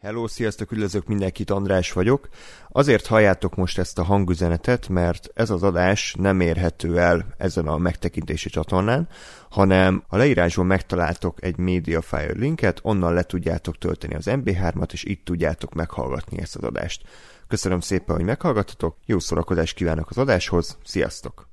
Hello, sziasztok, üdvözlök mindenkit, András vagyok. Azért halljátok most ezt a hangüzenetet, mert ez az adás nem érhető el ezen a megtekintési csatornán, hanem a leírásban megtaláltok egy Mediafire linket, onnan le tudjátok tölteni az MP3-at, és itt tudjátok meghallgatni ezt az adást. Köszönöm szépen, hogy meghallgattatok, jó szórakozást kívánok az adáshoz, sziasztok!